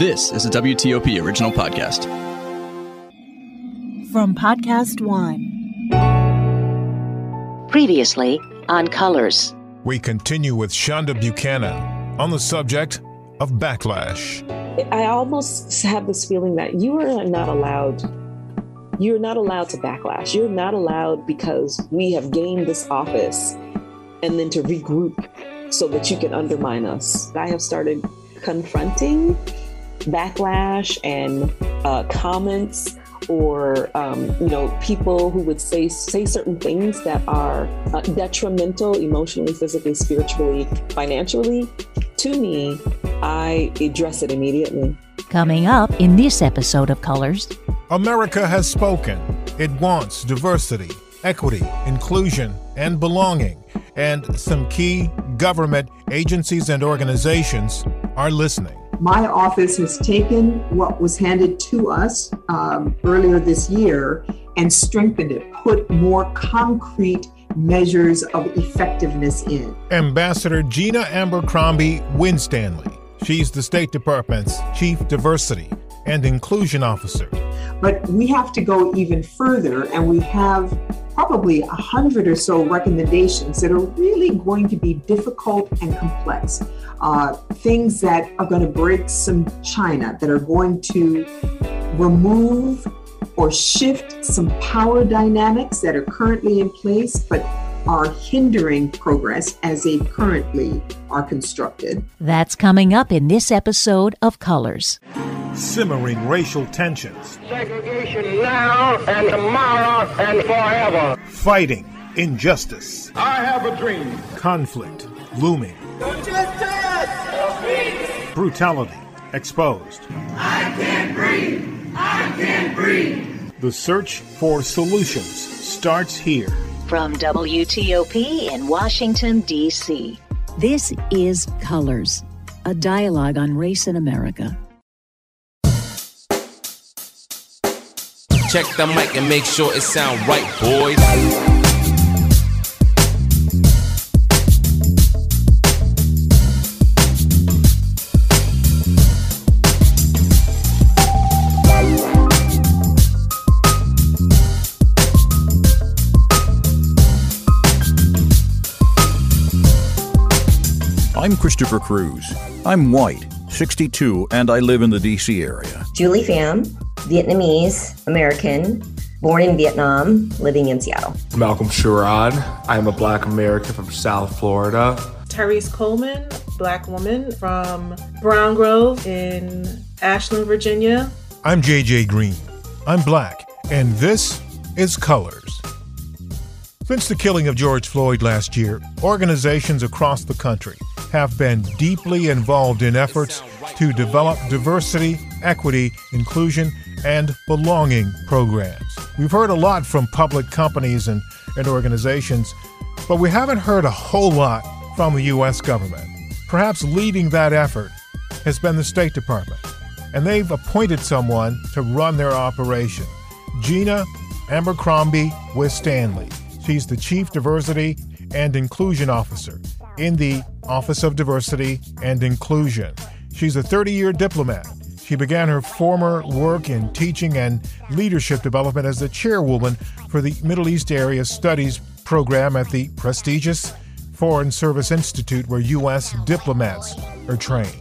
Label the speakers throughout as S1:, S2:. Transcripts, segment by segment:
S1: This is a WTOP original podcast.
S2: From Podcast One.
S3: Previously on Colors.
S4: We continue with Shonda Buchanan on the subject of backlash.
S5: I almost have this feeling that you are not allowed. You're not allowed to backlash. You're not allowed because we have gained this office and then to regroup so that you can undermine us. I have started confronting backlash and uh, comments or um, you know people who would say say certain things that are uh, detrimental emotionally physically spiritually financially to me i address it immediately
S3: Coming up in this episode of Colors.
S4: America has spoken. It wants diversity, equity, inclusion, and belonging. And some key government agencies and organizations are listening.
S6: My office has taken what was handed to us um, earlier this year and strengthened it, put more concrete measures of effectiveness in.
S4: Ambassador Gina Abercrombie Winstanley. She's the State Department's Chief Diversity and Inclusion Officer.
S6: But we have to go even further, and we have probably a hundred or so recommendations that are really going to be difficult and complex. Uh, things that are going to break some china, that are going to remove or shift some power dynamics that are currently in place, but are hindering progress as they currently are constructed.
S3: That's coming up in this episode of Colors.
S4: Simmering racial tensions,
S7: Segregation now and tomorrow and forever.
S4: fighting injustice,
S7: I have a dream.
S4: conflict looming, Justice! brutality exposed. I can't breathe. I can't breathe. The search for solutions starts here.
S3: From WTOP in Washington, D.C. This is Colors, a dialogue on race in America.
S8: Check the mic and make sure it sound right, boys.
S9: I'm Christopher Cruz. I'm white, 62, and I live in the DC area.
S10: Julie Pham, Vietnamese American, born in Vietnam, living in Seattle.
S11: Malcolm Sherrod. I'm a black American from South Florida.
S12: Tyrese Coleman, black woman from Brown Grove in Ashland, Virginia.
S4: I'm JJ Green. I'm black, and this is Colors. Since the killing of George Floyd last year, organizations across the country have been deeply involved in efforts to develop diversity, equity, inclusion, and belonging programs. We've heard a lot from public companies and, and organizations, but we haven't heard a whole lot from the U.S. government. Perhaps leading that effort has been the State Department, and they've appointed someone to run their operation Gina Abercrombie Winstanley. She's the Chief Diversity and Inclusion Officer in the Office of Diversity and Inclusion. She's a 30 year diplomat. She began her former work in teaching and leadership development as the chairwoman for the Middle East Area Studies program at the prestigious Foreign Service Institute, where U.S. diplomats are trained.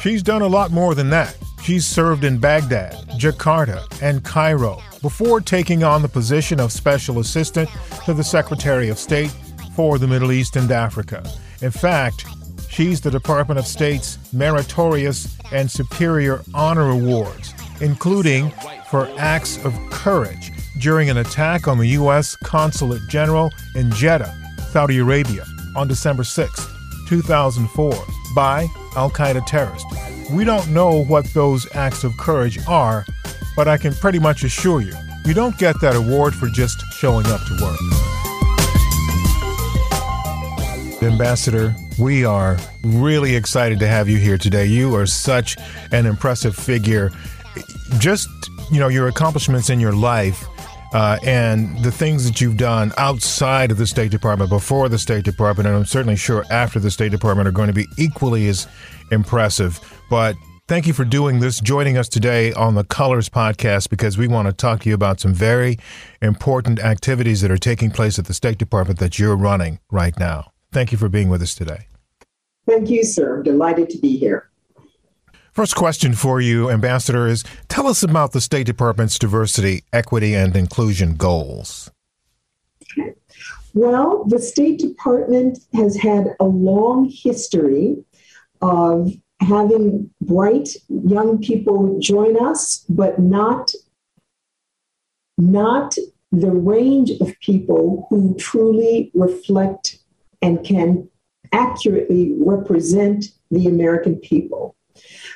S4: She's done a lot more than that. She's served in Baghdad, Jakarta, and Cairo before taking on the position of Special Assistant to the Secretary of State for the Middle East and Africa. In fact, she's the Department of State's Meritorious and Superior Honor Awards, including for acts of courage during an attack on the U.S. Consulate General in Jeddah, Saudi Arabia, on December 6, 2004, by Al Qaeda terrorists. We don't know what those acts of courage are, but I can pretty much assure you, you don't get that award for just showing up to work. Ambassador, we are really excited to have you here today. You are such an impressive figure. Just, you know, your accomplishments in your life uh, and the things that you've done outside of the State Department, before the State Department, and I'm certainly sure after the State Department are going to be equally as impressive. But thank you for doing this, joining us today on the Colors podcast, because we want to talk to you about some very important activities that are taking place at the State Department that you're running right now. Thank you for being with us today.
S6: Thank you, sir. I'm delighted to be here.
S4: First question for you, Ambassador, is tell us about the State Department's diversity, equity, and inclusion goals.
S6: Well, the State Department has had a long history of having bright young people join us, but not, not the range of people who truly reflect and can accurately represent the American people.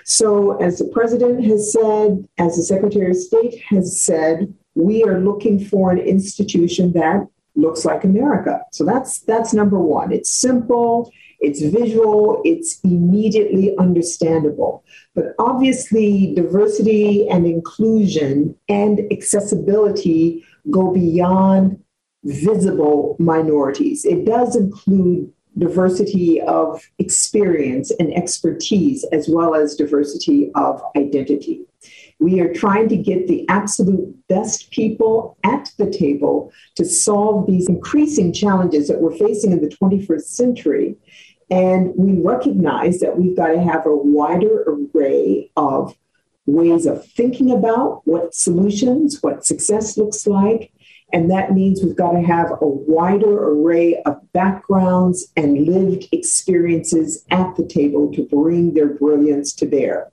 S6: So, as the president has said, as the secretary of state has said, we are looking for an institution that looks like America. So that's that's number one. It's simple, it's visual, it's immediately understandable. But obviously, diversity and inclusion and accessibility go beyond visible minorities. It does include diversity of experience and expertise, as well as diversity of identity. We are trying to get the absolute best people at the table to solve these increasing challenges that we're facing in the 21st century. And we recognize that we've got to have a wider array of ways of thinking about what solutions, what success looks like, and that means we've got to have a wider array of backgrounds and lived experiences at the table to bring their brilliance to bear.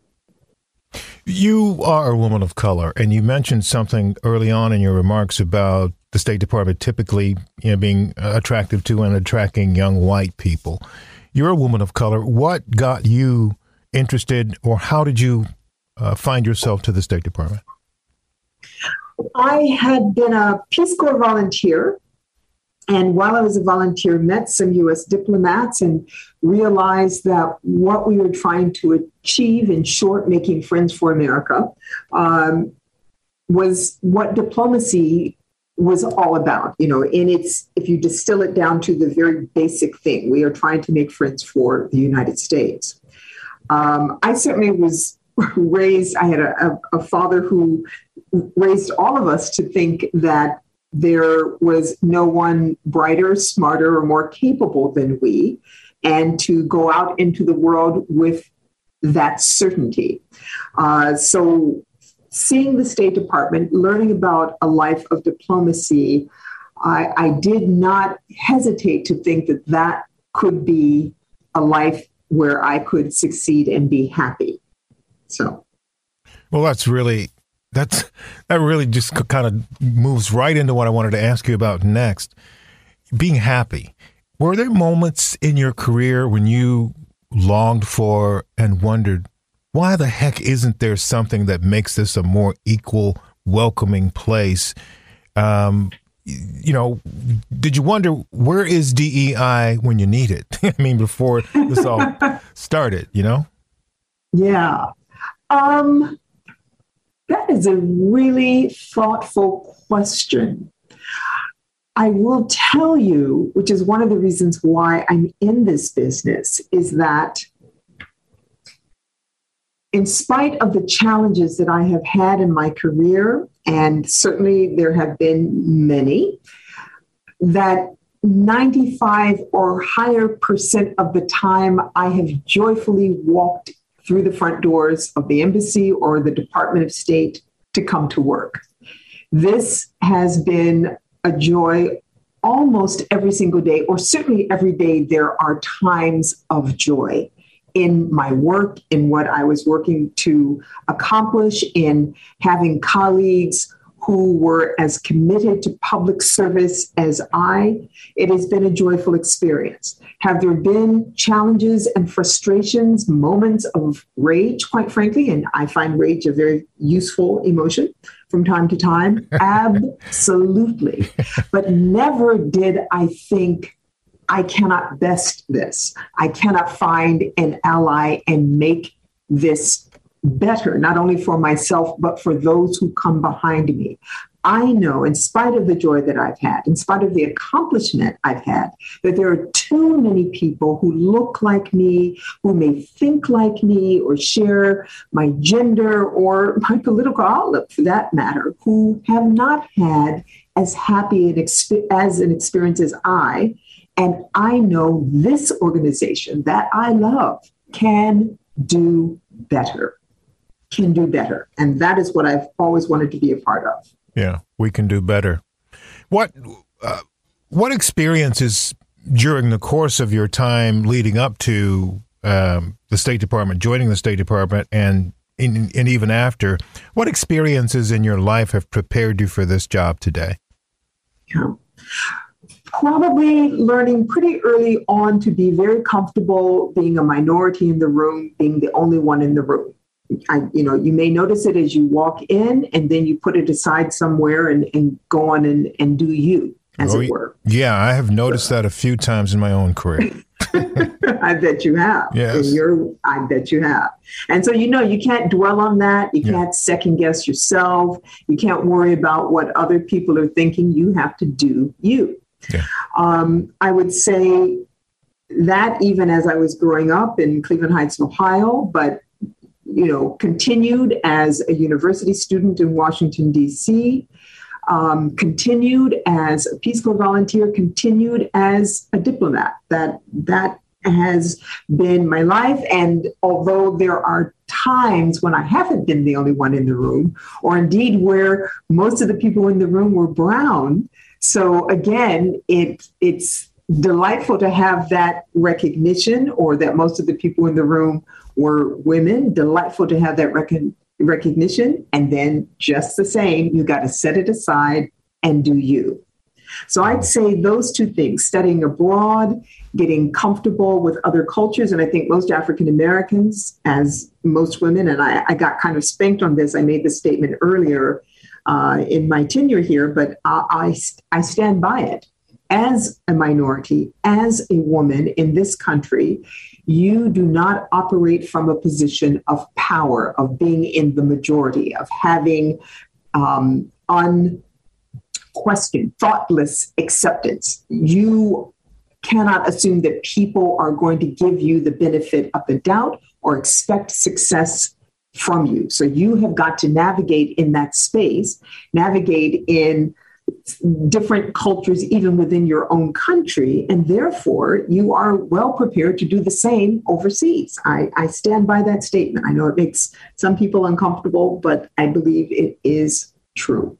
S4: You are a woman of color, and you mentioned something early on in your remarks about the State Department typically you know, being attractive to and attracting young white people. You're a woman of color. What got you interested, or how did you uh, find yourself to the State Department?
S6: I had been a Peace Corps volunteer. And while I was a volunteer, met some US diplomats and realized that what we were trying to achieve, in short, making friends for America, um, was what diplomacy was all about. You know, and it's if you distill it down to the very basic thing, we are trying to make friends for the United States. Um, I certainly was raised, I had a, a, father who raised all of us to think that there was no one brighter, smarter, or more capable than we, and to go out into the world with that certainty. Uh, so, seeing the State Department, learning about a life of diplomacy, I, I did not hesitate to think that that could be a life where I could succeed and be happy. So,
S4: well, that's really that's that really just kind of moves right into what I wanted to ask you about next. Being happy. Were there moments in your career when you longed for and wondered why the heck isn't there something that makes this a more equal, welcoming place? Um, you know, did you wonder where is DEI when you need it? I mean, before this all started, you know?
S6: Yeah. Um, that is a really thoughtful question. I will tell you, which is one of the reasons why I'm in this business, is that in spite of the challenges that I have had in my career, and certainly there have been many, that 95 or higher percent of the time I have joyfully walked through the front doors of the embassy or the Department of State to come to work. This has been a joy almost every single day, or certainly every day, there are times of joy in my work, in what I was working to accomplish, in having colleagues who were as committed to public service as I. It has been a joyful experience. Have there been challenges and frustrations, moments of rage, quite frankly? And I find rage a very useful emotion from time to time. Absolutely. But never did I think I cannot best this. I cannot find an ally and make this better, not only for myself, but for those who come behind me. I know, in spite of the joy that I've had, in spite of the accomplishment I've had, that there are too many people who look like me, who may think like me, or share my gender or my political outlook for that matter, who have not had as happy an exp- as an experience as I. And I know this organization that I love can do better, can do better. And that is what I've always wanted to be a part of.
S4: Yeah, we can do better. What uh, what experiences during the course of your time leading up to um, the State Department, joining the State Department, and in, and even after, what experiences in your life have prepared you for this job today?
S6: Yeah. Probably learning pretty early on to be very comfortable being a minority in the room, being the only one in the room. I, you know, you may notice it as you walk in and then you put it aside somewhere and, and go on and, and do you, as oh, it were.
S4: Yeah, I have noticed that a few times in my own career.
S6: I bet you have.
S4: Yes.
S6: you're, I bet you have. And so, you know, you can't dwell on that. You can't second guess yourself. You can't worry about what other people are thinking. You have to do you.
S4: Yeah.
S6: Um, I would say that even as I was growing up in Cleveland Heights, Ohio, but you know, continued as a university student in Washington, D.C., um, continued as a Peace Corps volunteer, continued as a diplomat. That that has been my life. And although there are times when I haven't been the only one in the room, or indeed where most of the people in the room were brown, so again, it it's delightful to have that recognition, or that most of the people in the room were women. Delightful to have that recognition. And then, just the same, you got to set it aside and do you. So I'd say those two things studying abroad, getting comfortable with other cultures. And I think most African Americans, as most women, and I, I, got kind of spanked on this, I made this statement earlier uh, in my tenure here, but I, I, I stand by it. As a minority, as a woman in this country, you do not operate from a position of power, of being in the majority, of having um, unquestioned, thoughtless acceptance. You cannot assume that people are going to give you the benefit of the doubt or expect success from you. So you have got to navigate in that space, navigate in different cultures even within your own country and therefore you are well prepared to do the same overseas. I, I, stand by that statement. I know it makes some people uncomfortable but i believe it is true.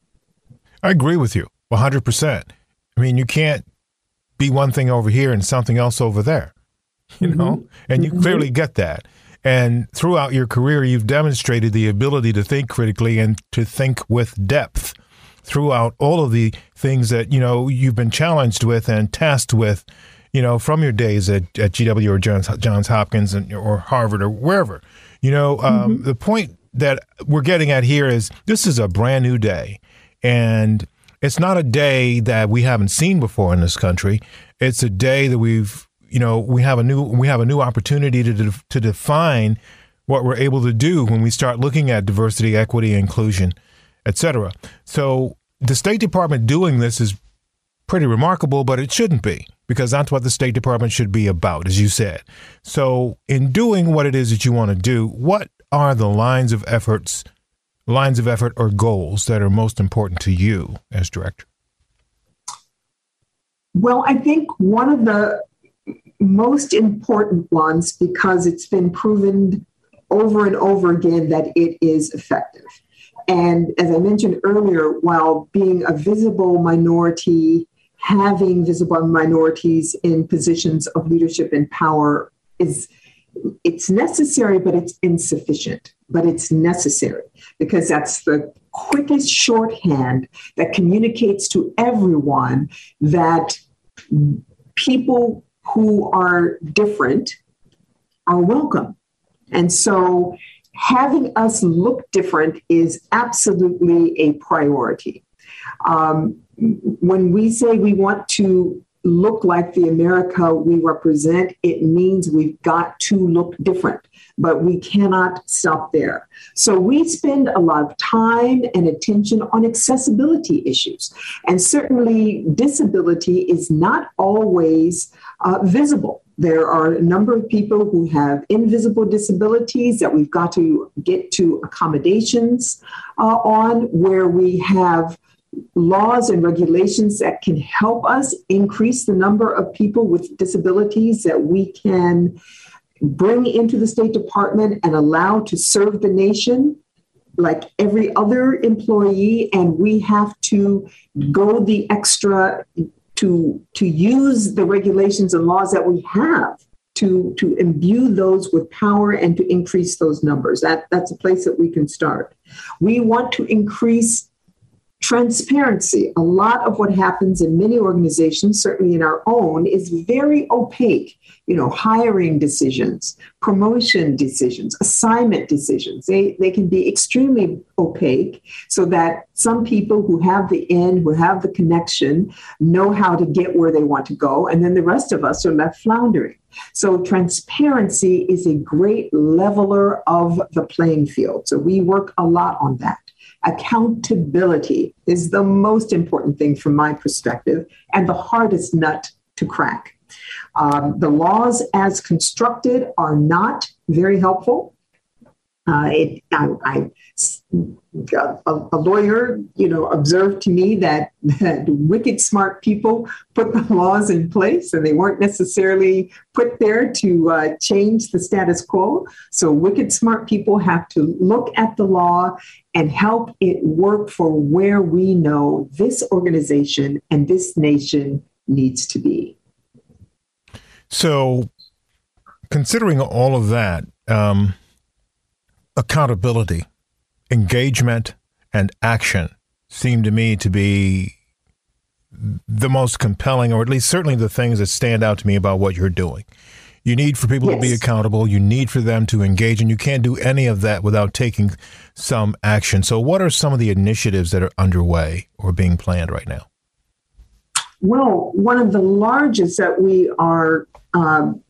S4: I agree with you 100% i mean you can't be one thing over here and something else over there you know? Mm-hmm. and you mm-hmm. clearly get that. And throughout your career you've demonstrated the ability to think critically and to think with depth throughout all of the things that you know you've been challenged with and tasked with, you know, from your days at, at GW or Johns, Johns Hopkins and, or Harvard or wherever. You know, um, mm-hmm. the point that we're getting at here is this is a brand new day, and it's not a day that we haven't seen before in this country. It's a day that we've, you know, we have a new we have a new opportunity to to define what we're able to do when we start looking at diversity, equity, inclusion etc. So the State Department doing this is pretty remarkable, but it shouldn't be because that's what the State Department should be about, as you said. So, in doing what it is that you want to do, what are the lines of efforts, lines of effort, or goals that are most important to you as director?
S6: Well, I think one of the most important ones, because it's been proven over and over again that it is effective, and as I mentioned earlier, while being a visible minority, having visible minorities in positions of leadership and power is it's necessary, but it's insufficient. But it's necessary because that's the quickest shorthand that communicates to everyone that people who are different are welcome. And so having us look different is absolutely a priority. Um, when we say we want to look like the America we represent, it means we've got to look different but we cannot stop there. So we spend a lot of time and attention on accessibility issues. And certainly, disability is not always uh, visible. There are a number of people who have invisible disabilities that we've got to get to accommodations uh, on, where we have laws and regulations that can help us increase the number of people with disabilities that we can bring into the State Department and allow to serve the nation like every other employee. And we have to go the extra to, to use the regulations and laws that we have to, to imbue those with power and to increase those numbers. That, that's a place that we can start. We want to increase transparency. A lot of what happens in many organizations, certainly in our own, is very opaque. You know, hiring decisions, promotion decisions, assignment decisions. They, they can be extremely opaque so that some people who have the in, who have the connection, know how to get where they want to go. And then the rest of us are left floundering. So, transparency is a great leveler of the playing field. So, we work a lot on that. Accountability is the most important thing from my perspective and the hardest nut to crack. Um, the laws as constructed are not very helpful. Uh, it, I, I, a, a, lawyer, you know, observed to me that, that wicked smart people put the laws in place, and they weren't necessarily put there to uh, change the status quo. So, wicked smart people have to look at the law and help it work for where we know this organization and this nation needs to be.
S4: So, considering all of that. Um accountability, engagement, and action seem to me to be the most compelling, or at least certainly the things that stand out to me about what you're doing. You need for people yes. to be accountable. You need for them to engage, and you can't do any of that without taking some action. So, what are some of the initiatives that are underway or being planned right now?
S6: Well, one of the largest that we are um,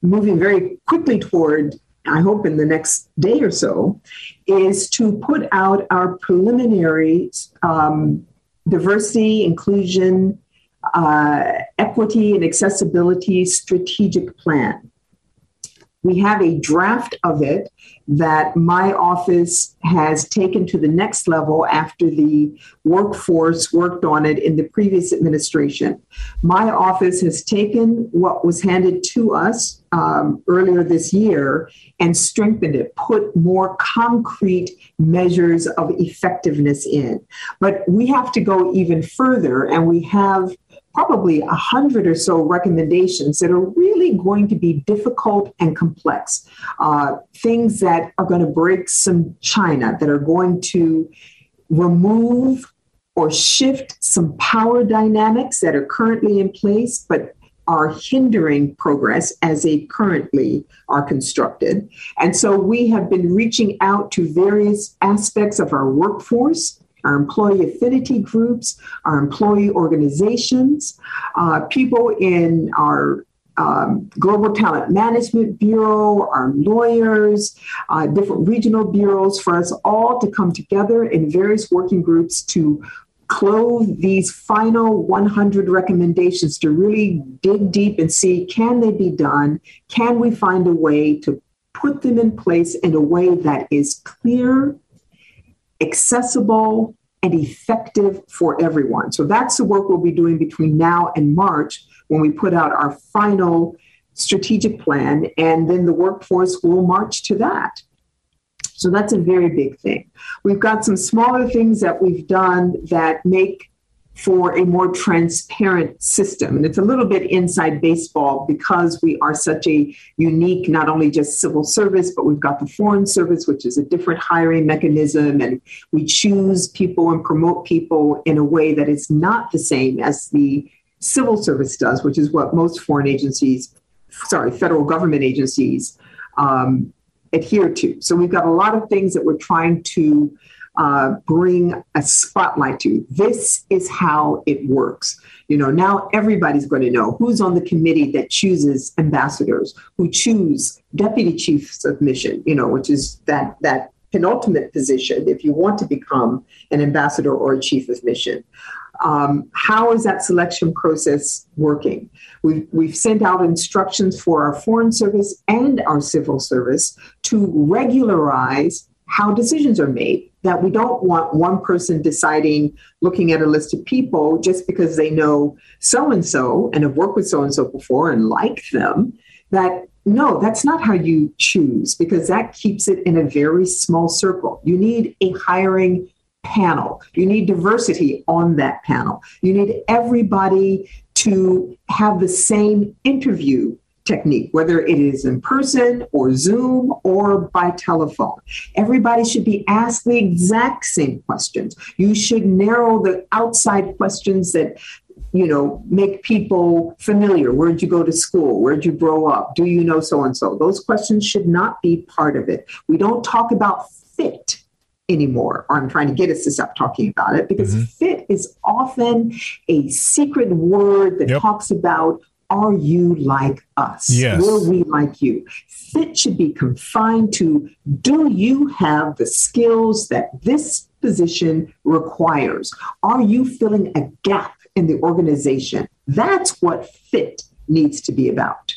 S6: moving very quickly toward I hope in the next day or so, is to put out our preliminary um, diversity, inclusion, uh, equity, and accessibility strategic plan. We have a draft of it that my office has taken to the next level after the workforce worked on it in the previous administration. My office has taken what was handed to us um, earlier this year and strengthened it, put more concrete measures of effectiveness in. But we have to go even further, and we have probably a hundred or so recommendations that are really going to be difficult and complex. Uh, things that are going to break some china, that are going to remove or shift some power dynamics that are currently in place, but are hindering progress as they currently are constructed. And so we have been reaching out to various aspects of our workforce our employee affinity groups, our employee organizations, uh, people in our um, Global Talent Management Bureau, our lawyers, uh, different regional bureaus, for us all to come together in various working groups to clothe these final 100 recommendations to really dig deep and see can they be done? Can we find a way to put them in place in a way that is clear, accessible, and effective for everyone. So that's the work we'll be doing between now and March when we put out our final strategic plan, and then the workforce will march to that. So that's a very big thing. We've got some smaller things that we've done that make for a more transparent system. And it's a little bit inside baseball because we are such a unique, not only just civil service, but we've got the foreign service, which is a different hiring mechanism. And we choose people and promote people in a way that is not the same as the civil service does, which is what most foreign agencies, sorry, federal government agencies um, adhere to. So we've got a lot of things that we're trying to uh, bring a spotlight to. This is how it works. You know, now everybody's going to know who's on the committee that chooses ambassadors, who choose deputy chiefs of mission, you know, which is that that penultimate position if you want to become an ambassador or a chief of mission. Um, how is that selection process working? We've, we've sent out instructions for our foreign service and our civil service to regularize how decisions are made. That we don't want one person deciding, looking at a list of people just because they know so and so and have worked with so and so before and like them. That no, that's not how you choose because that keeps it in a very small circle. You need a hiring panel. You need diversity on that panel. You need everybody to have the same interview technique, whether it is in person or Zoom or by telephone. Everybody should be asked the exact same questions. You should narrow the outside questions that you know, make people familiar. Where'd you go to school? Where'd you grow up? Do you know so and so? Those questions should not be part of it. We don't talk about fit anymore, or I'm trying to get us to stop talking about it because mm-hmm. fit is often a secret word that yep. talks about are you like us?
S4: Yes.
S6: Will we like you? Fit should be confined to do you have the skills that this position requires? Are you filling a gap in the organization. That's what fit needs to be about.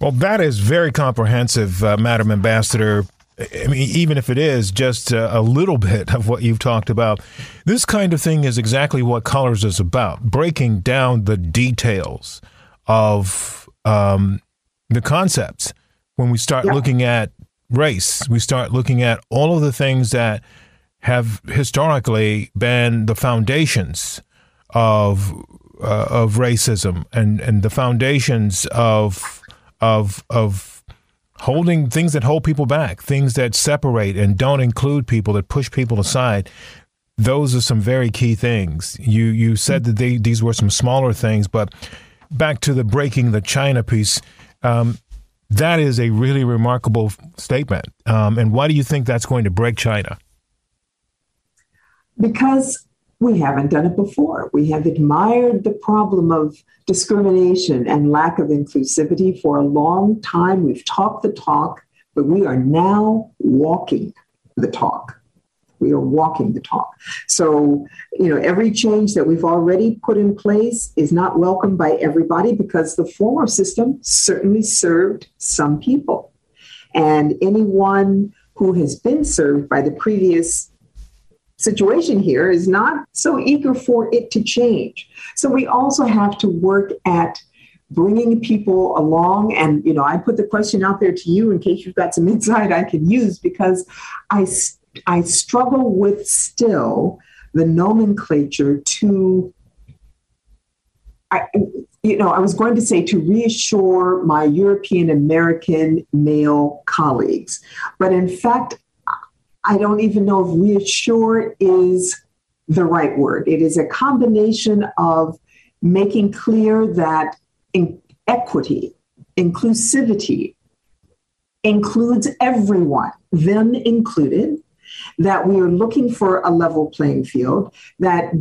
S4: Well, that is very comprehensive, uh, Madam Ambassador. I mean, even if it is just a, a, little bit of what you've talked about, this kind of thing is exactly what Colors is about breaking down the details of um, the concepts. When we start yeah. looking at race, we start looking at all of the things that have historically been the foundations of uh, of racism and and the foundations of of of holding things that hold people back, things that separate and don't include people, that push people aside. Those are some very key things. You you said that they, these were some smaller things, but back to the breaking the China piece. Um, that is a really remarkable statement. Um, and why do you think that's going to break China?
S6: Because we haven't done it before. We have admired the problem of discrimination and lack of inclusivity for a long time. We've talked the talk, but we are now walking the talk. We are walking the talk. So, you know, every change that we've already put in place is not welcomed by everybody because the former system certainly served some people. And anyone who has been served by the previous situation here is not so eager for it to change. So we also have to work at bringing people along and you know i put the question out there to you in case you've got some insight i can use because i i struggle with still the nomenclature to I, you know, I was going to say to reassure my European American male colleagues, but in fact, I don't even know if reassure is the right word. It is a combination of making clear that in equity, inclusivity includes everyone, them included, that we are looking for a level playing field, that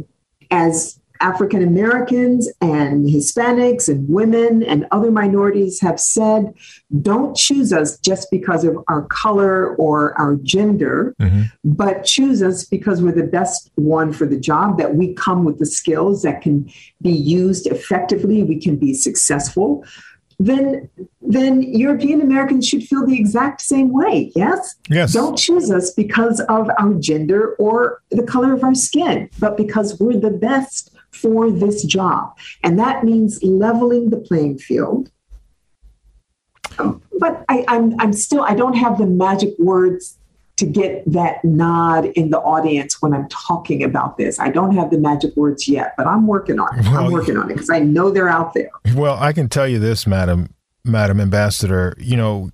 S6: as African Americans and Hispanics and women and other minorities have said, don't choose us just because of our color or our gender, mm-hmm. but choose us because we're the best one for the job, that we come with the skills that can be used effectively, we can be successful. Then, then European Americans should feel the exact same way. Yes.
S4: Yes.
S6: Don't choose us because of our gender or the color of our skin, but because we're the best for this job. And that means leveling the playing field. Um, but I, I'm, I'm still, I don't have the magic words to get that nod in the audience when I'm talking about this. I don't have the magic words yet, but I'm working on it. Well, I'm working on it because I know they're out there.
S4: Well, I can tell you this, Madam, Madam Ambassador, you know,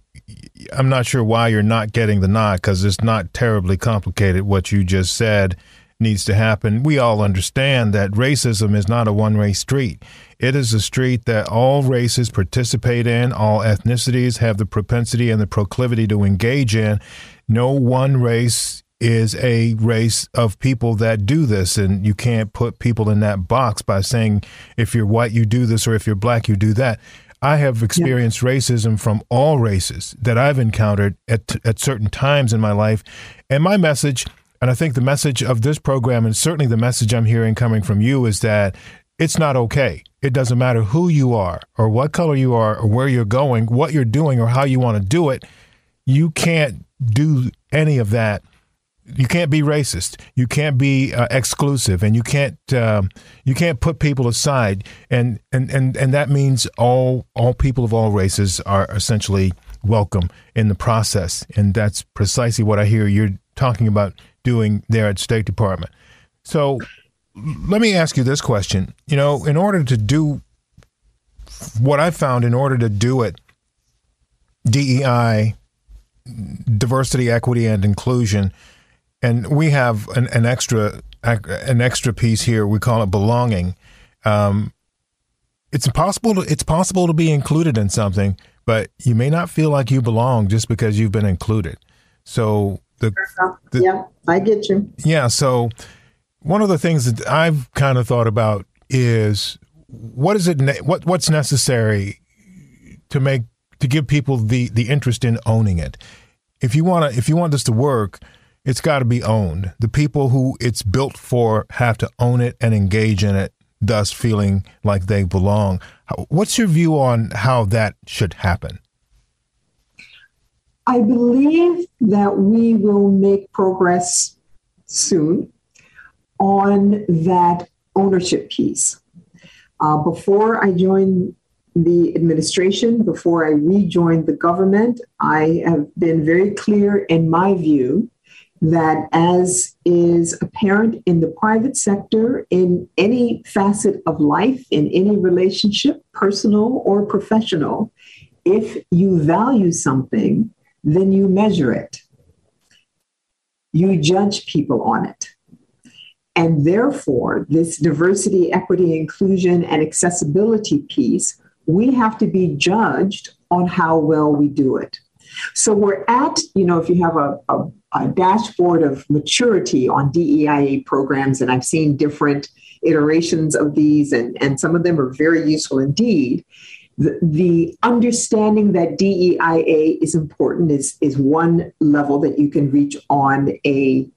S4: I'm not sure why you're not getting the nod because it's not terribly complicated what you just said needs to happen. We all understand that racism is not a one way street. It is a street that all races participate in, all ethnicities have the propensity and the proclivity to engage in. No one race is a race of people that do this, and you can't put people in that box by saying if you're white you do this or if you're black you do that. I have experienced yeah. racism from all races that I've encountered at at certain times in my life, and my message. And I think the message of this program, and certainly the message I'm hearing coming from you, is that it's not okay. It doesn't matter who you are, or what color you are, or where you're going, what you're doing, or how you want to do it. You can't do any of that. You can't be racist. You can't be uh, exclusive, and you can't um, you can't put people aside. And, and and and that means all all people of all races are essentially welcome in the process. And that's precisely what I hear you're talking about doing there at State Department. So let me ask you this question. You know, in order to do what I found, in order to do it, DEI, diversity, equity, and inclusion, and we have an, an extra an extra piece here. We call it belonging. Um, it's possible. To, it's possible to be included in something, but you may not feel like you belong just because you've been included. So the,
S6: the yeah, I get you.
S4: Yeah. So one of the things that I've kind of thought about is what is it what what's necessary to make to give people the the interest in owning it. If you want to if you want this to work, it's got to be owned. The people who it's built for have to own it and engage in it, thus feeling like they belong. What's your view on how that should happen?
S6: I believe that we will make progress soon on that ownership piece. Uh, before I joined the administration, before I rejoined the government, I have been very clear in my view that, as is apparent in the private sector, in any facet of life, in any relationship, personal or professional, if you value something, then you measure it. You judge people on it. And therefore, this diversity, equity, inclusion, and accessibility piece, we have to be judged on how well we do it. So we're at, you know, if you have a, a, a dashboard of maturity on DEIA programs, and I've seen different iterations of these, and, and some of them are very useful indeed. The, the, understanding that DEIA is important is, is one level that you can reach on a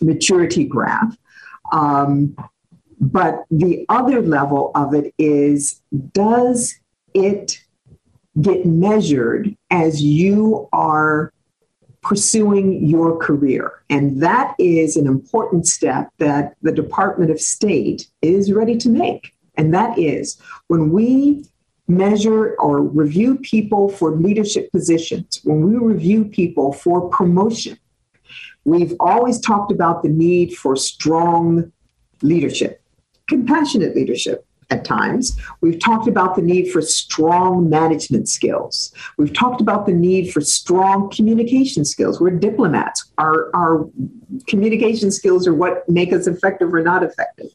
S6: maturity graph. Um, but the other level of it is does it get measured as you are pursuing your career? And that is an important step that the Department of State is ready to make. And that is when we measure or review people for leadership positions, when we review people for promotion, We've always talked about the need for strong leadership, compassionate leadership at times. We've talked about the need for strong management skills. We've talked about the need for strong communication skills. We're diplomats. Our, our communication skills are what make us effective or not effective.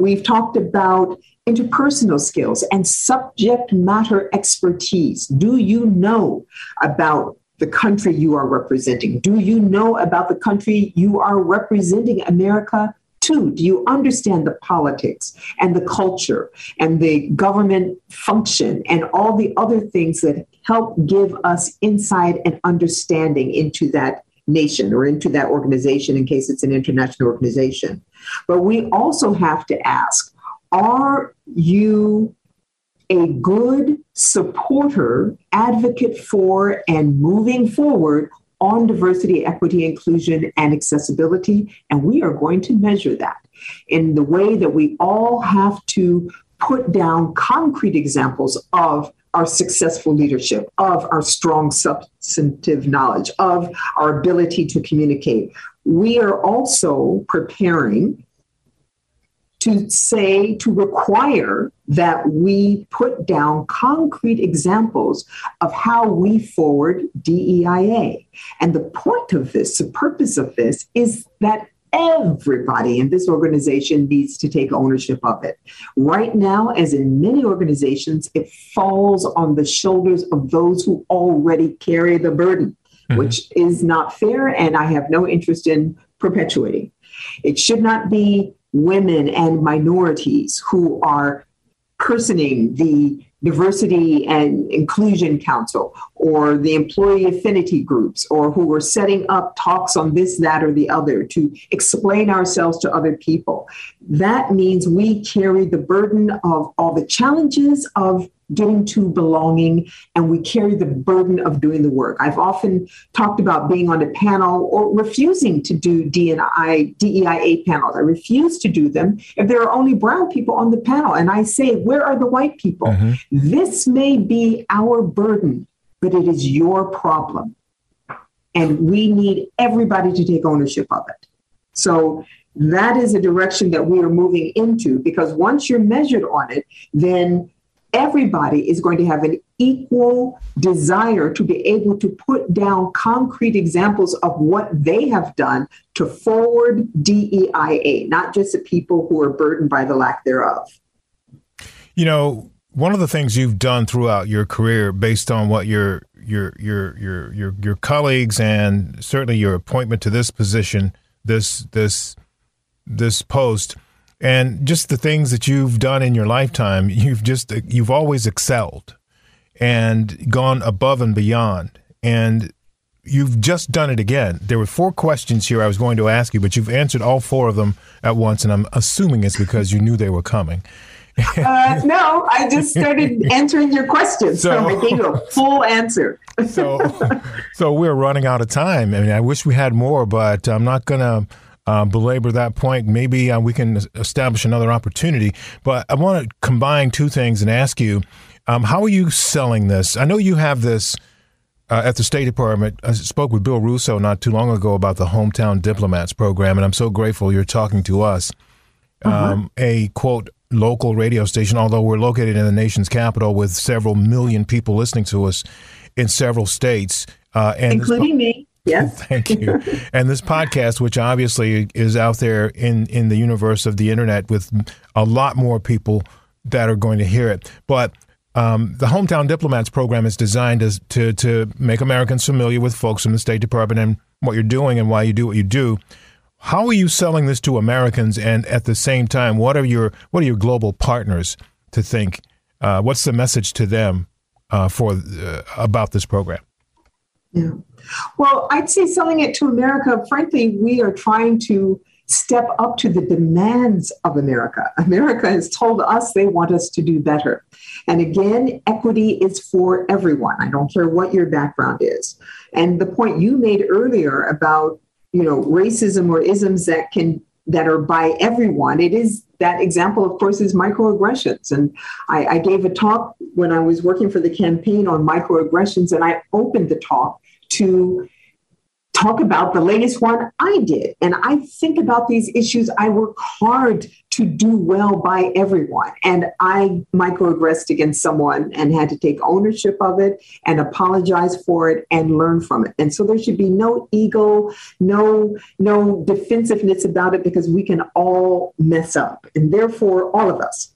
S6: We've talked about interpersonal skills and subject matter expertise. Do you know about the country you are representing? Do you know about the country you are representing, America? Do you understand the politics and the culture and the government function and all the other things that help give us insight and understanding into that nation or into that organization in case it's an international organization? But we also have to ask are you a good supporter, advocate for, and moving forward on diversity, equity, inclusion, and accessibility. And we are going to measure that in the way that we all have to put down concrete examples of our successful leadership, of our strong substantive knowledge, of our ability to communicate. We are also preparing to say, to require that we put down concrete examples of how we forward DEIA. And the point of this, the purpose of this, is that everybody in this organization needs to take ownership of it. Right now, as in many organizations, it falls on the shoulders of those who already carry the burden mm-hmm. which is not fair and I have no interest in perpetuating. It should not be women and minorities who are personing the diversity and inclusion council or the employee affinity groups or who are setting up talks on this that or the other to explain ourselves to other people. That means we carry the burden of all the challenges of getting to belonging, and we carry the burden of doing the work. I've often talked about being on a panel or refusing to do DNI, DEIA panels. I refuse to do them if there are only brown people on the panel. And I say, where are the white people? Mm-hmm. This may be our burden, but it is your problem. And we need everybody to take ownership of it. So that is a direction that we are moving into because once you're measured on it, then everybody is going to have an equal desire to be able to put down concrete examples of what they have done to forward DEIA, not just the people who are burdened by the lack thereof.
S4: You know, one of the things you've done throughout your career based on what your your your your your your colleagues and certainly your appointment to this position this this this post and just the things that you've done in your lifetime you've just you've always excelled and gone above and beyond. And you've just done it again. There were four questions here i was going to ask you but you've answered all four of them at once and i'm assuming it's because you knew they were coming.
S6: Uh, no i just started answering your questions so, so i gave you a full answer.
S4: So so we're running out of time. I mean i wish we had more but i'm not gonna uh, belabor that point. Maybe uh, we can establish another opportunity. But I want to combine two things and ask you um, how are you selling this? I know you have this. Uh, at the State Department, I spoke with Bill Russo not too long ago about the Hometown Diplomats program, and I'm so grateful you're talking to us. Uh-huh. Um, a quote local radio station, although we're located in the nation's capital with several million people listening to us in several states,
S6: uh, and including me. Yes.
S4: Thank you. and this podcast, which obviously is out there in, in the universe of the internet with a lot more people that are going to hear it. But um, the Hometown Diplomats program is designed as, to, to make Americans familiar with folks from the State Department and what you're doing and why you do what you do. How are you selling this to Americans? And at the same time, what are your what are your global partners to think? Uh, what's the message to them uh, for uh, about this program?
S6: Yeah. Well, I'd say selling it to America, frankly, we are trying to step up to the demands of America. America has told us they want us to do better. And again, equity is for everyone. I don't care what your background is. And the point you made earlier about, you know, racism or isms that can that are by everyone. It is that example, of course, is microaggressions. And I, I gave a talk when I was working for the campaign on microaggressions, and I opened the talk to talk about the latest one I did. And I think about these issues. I work hard to do well by everyone. And I microaggressed against someone and had to take ownership of it and apologize for it and learn from it. And so there should be no ego, no, no defensiveness about it because we can all mess up. And therefore, all of us.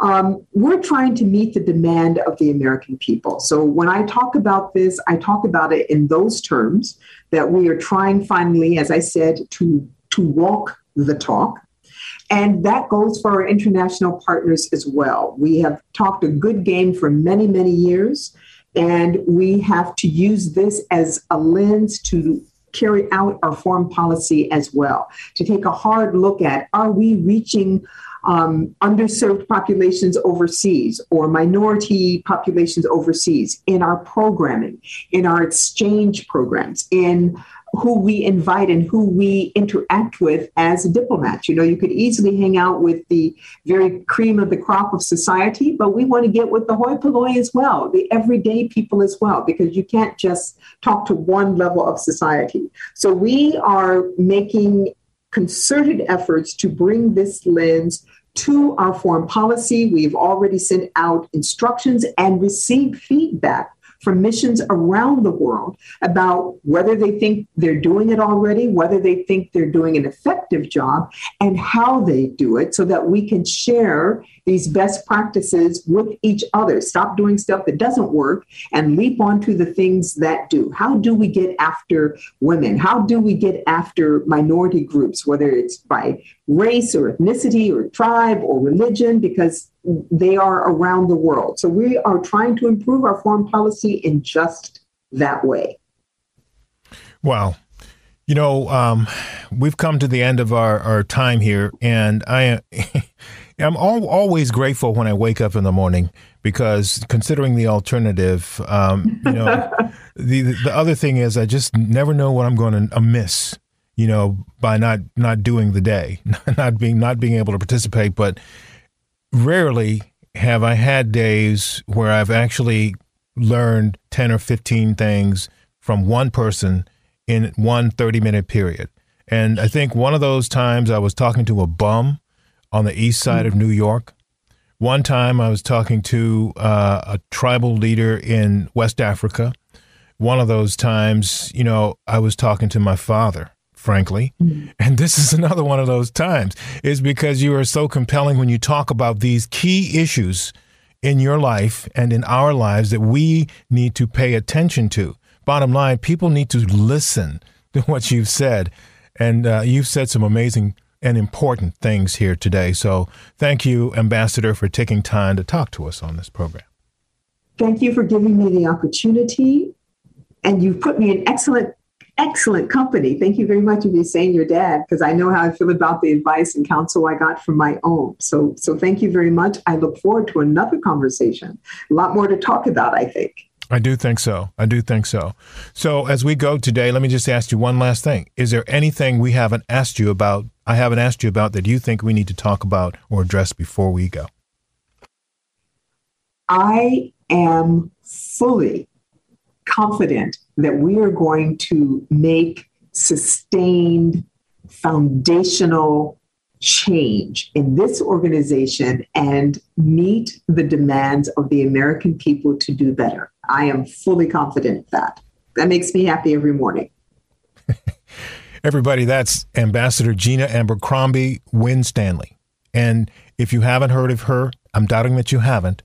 S6: Um, we're trying to meet the demand of the American people. So when I talk about this, I talk about it in those terms that we are trying finally, as I said, to, to walk the talk and that goes for our international partners as well. We have talked a good game for many, many years, and we have to use this as a lens to carry out our foreign policy as well, to take a hard look at are we reaching um, underserved populations overseas or minority populations overseas in our programming, in our exchange programs, in who we invite and who we interact with as diplomats. You know, you could easily hang out with the very cream of the crop of society, but we want to get with the hoi polloi as well, the everyday people as well, because you can't just talk to one level of society. So we are making concerted efforts to bring this lens to our foreign policy. We've already sent out instructions and received feedback from missions around the world about whether they think they're doing it already, whether they think they're doing an effective job, and how they do it so that we can share these best practices with each other. Stop doing stuff that doesn't work and leap onto the things that do. How do we get after women? How do we get after minority groups, whether it's by race or ethnicity or tribe or religion? Because they are around the world. So we are trying to improve our foreign policy in just that way.
S4: Wow. You know, um, we've come to the end of our, our time here, and I am always grateful when I wake up in the morning because considering the alternative, um, you know, the the other thing is I just never know what I'm going to miss. You know, by not not doing the day, not being not being able to participate, but rarely have I had days where I've actually learned 10 or 15 things from one person in one 30 minute period. And I think one of those times I was talking to a bum on the east side of New York. One time I was talking to uh, a tribal leader in West Africa. One of those times, you know, I was talking to my father frankly. Mm. And this is another one of those times, is because you are so compelling when you talk about these key issues in your life and in our lives that we need to pay attention to. Bottom line, people need to listen to what you've said. And uh, you've said some amazing and important things here today. So thank you, Ambassador, for taking time to talk to us on this program.
S6: Thank you for giving me the opportunity. And you've put me in excellent excellent company. Thank you very much of you saying your dad, because I know how I feel about the advice and counsel I got from my own. So, so thank you very much. I look forward to another conversation. A lot more to talk about, I think.
S4: I do think so. I do think so. So, as we go today, let me just ask you one last thing. Is there anything we haven't asked you about, I haven't asked you about, that you think we need to talk about or address before we go?
S6: I am fully confident that we are going to make sustained foundational change in this organization and meet the demands of the American people to do better. I am fully confident of that. That makes me happy every morning.
S4: Everybody, that's Ambassador Gina Abercrombie Winstanley. And if you haven't heard of her, I'm doubting that you haven't.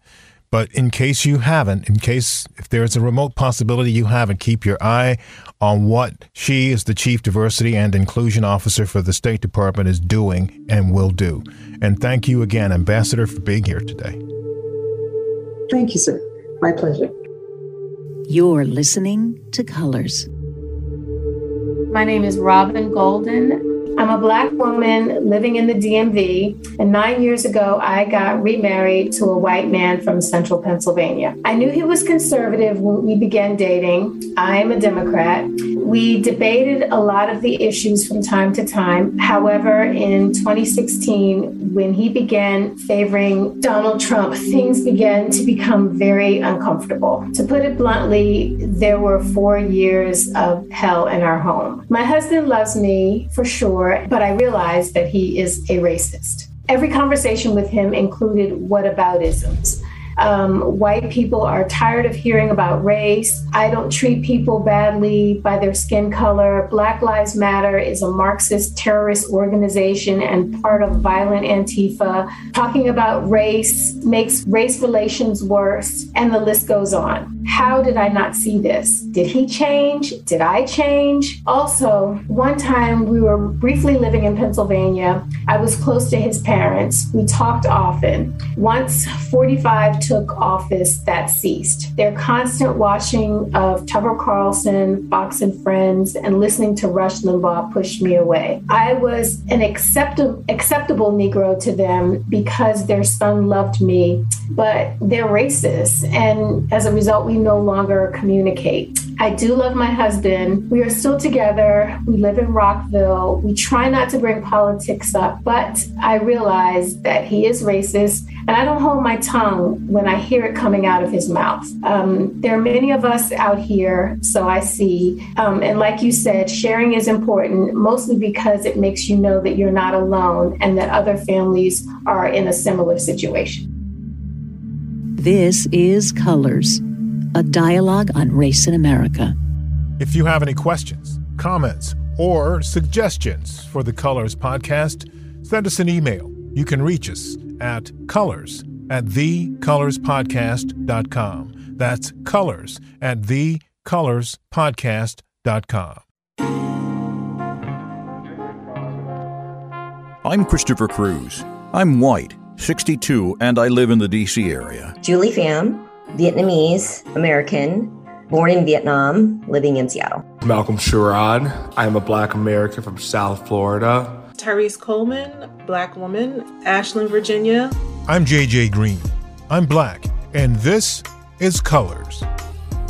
S4: But in case you haven't, in case if there's a remote possibility you haven't, keep your eye on what she, as the Chief Diversity and Inclusion Officer for the State Department, is doing and will do. And thank you again, Ambassador, for being here today.
S6: Thank you, sir. My pleasure.
S3: You're listening to Colors.
S2: My name is Robin Golden. I'm a Black woman living in the DMV, and nine years ago, I got remarried to a white man from central Pennsylvania. I knew he was conservative when we began dating. I am a Democrat. We debated a lot of the issues from time to time. However, in 2016, when he began favoring Donald Trump, things began to become very uncomfortable. To put it bluntly, there were four years of hell in our home. My husband loves me for sure but I realized that he is a racist. Every conversation with him included whataboutisms. Um, white people are tired of hearing about race. I don't treat people badly by their skin color. Black Lives Matter is a Marxist terrorist organization and part of violent Antifa. Talking about race makes race relations worse, and the list goes on. How did I not see this? Did he change? Did I change? Also, one time we were briefly living in Pennsylvania. I was close to his parents. We talked often. Once 45 took office, that ceased. Their constant watching of Tucker Carlson, Fox and Friends, and listening to Rush Limbaugh pushed me away. I was an acceptable, acceptable Negro to them because their son loved me, but they're racist. And as a result, we no longer communicate. I do love my husband. We are still together. We live in Rockville. We try not to bring politics up, but I realize that he is racist and I don't hold my tongue when I hear it coming out of his mouth. Um, there are many of us out here, so I see. Um, and like you said, sharing is important, mostly because it makes you know that you're not alone and that other families are in a similar situation.
S3: This is Colors a dialogue on race in America.
S4: If you have any questions, comments, or suggestions for the Colors podcast, send us an email. You can reach us at colors at thecolorspodcast.com. That's colors at thecolorspodcast.com.
S9: I'm Christopher Cruz. I'm white, 62, and I live in the DC area.
S10: Julie Pham, Vietnamese American, born in Vietnam, living in Seattle.
S11: Malcolm Sherrod. I'm a black American from South Florida.
S12: Tyrese Coleman, black woman, Ashland, Virginia.
S4: I'm JJ Green. I'm black, and this is Colors.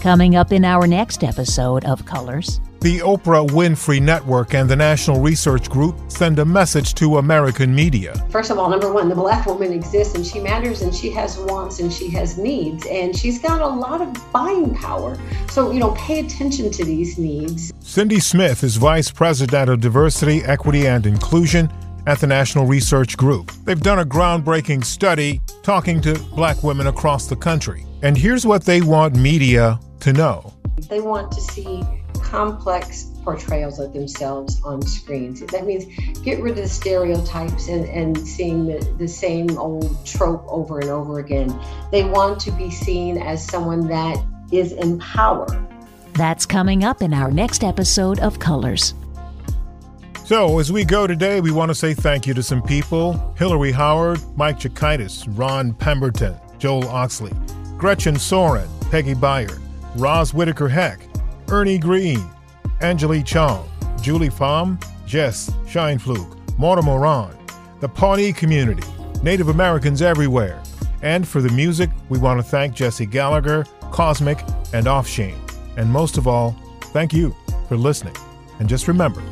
S3: Coming up in our next episode of Colors.
S4: The Oprah Winfrey Network and the National Research Group send a message to American media.
S13: First of all, number one, the black woman exists and she matters and she has wants and she has needs and she's got a lot of buying power. So, you know, pay attention to these needs.
S4: Cindy Smith is Vice President of Diversity, Equity, and Inclusion at the National Research Group. They've done a groundbreaking study talking to black women across the country. And here's what they want media to know.
S13: They want to see complex portrayals of themselves on screens. That means get rid of the stereotypes and, and seeing the, the same old trope over and over again. They want to be seen as someone that is in power.
S3: That's coming up in our next episode of Colors.
S4: So, as we go today, we want to say thank you to some people Hillary Howard, Mike Chakitis, Ron Pemberton, Joel Oxley, Gretchen Soren, Peggy Byard, Roz Whitaker Heck, Ernie Green, Angelique Chong, Julie Pham, Jess Scheinflug, Mortimer Ron, the Pawnee community, Native Americans everywhere. And for the music, we want to thank Jesse Gallagher, Cosmic, and Offsheen. And most of all, thank you for listening. And just remember,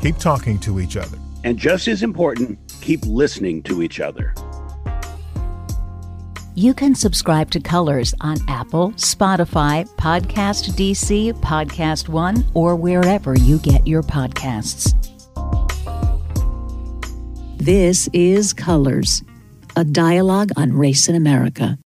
S4: keep talking to each other.
S14: And just as important, keep listening to each other.
S3: You can subscribe to Colors on Apple, Spotify, Podcast DC, Podcast One, or wherever you get your podcasts. This is Colors, a dialogue on race in America.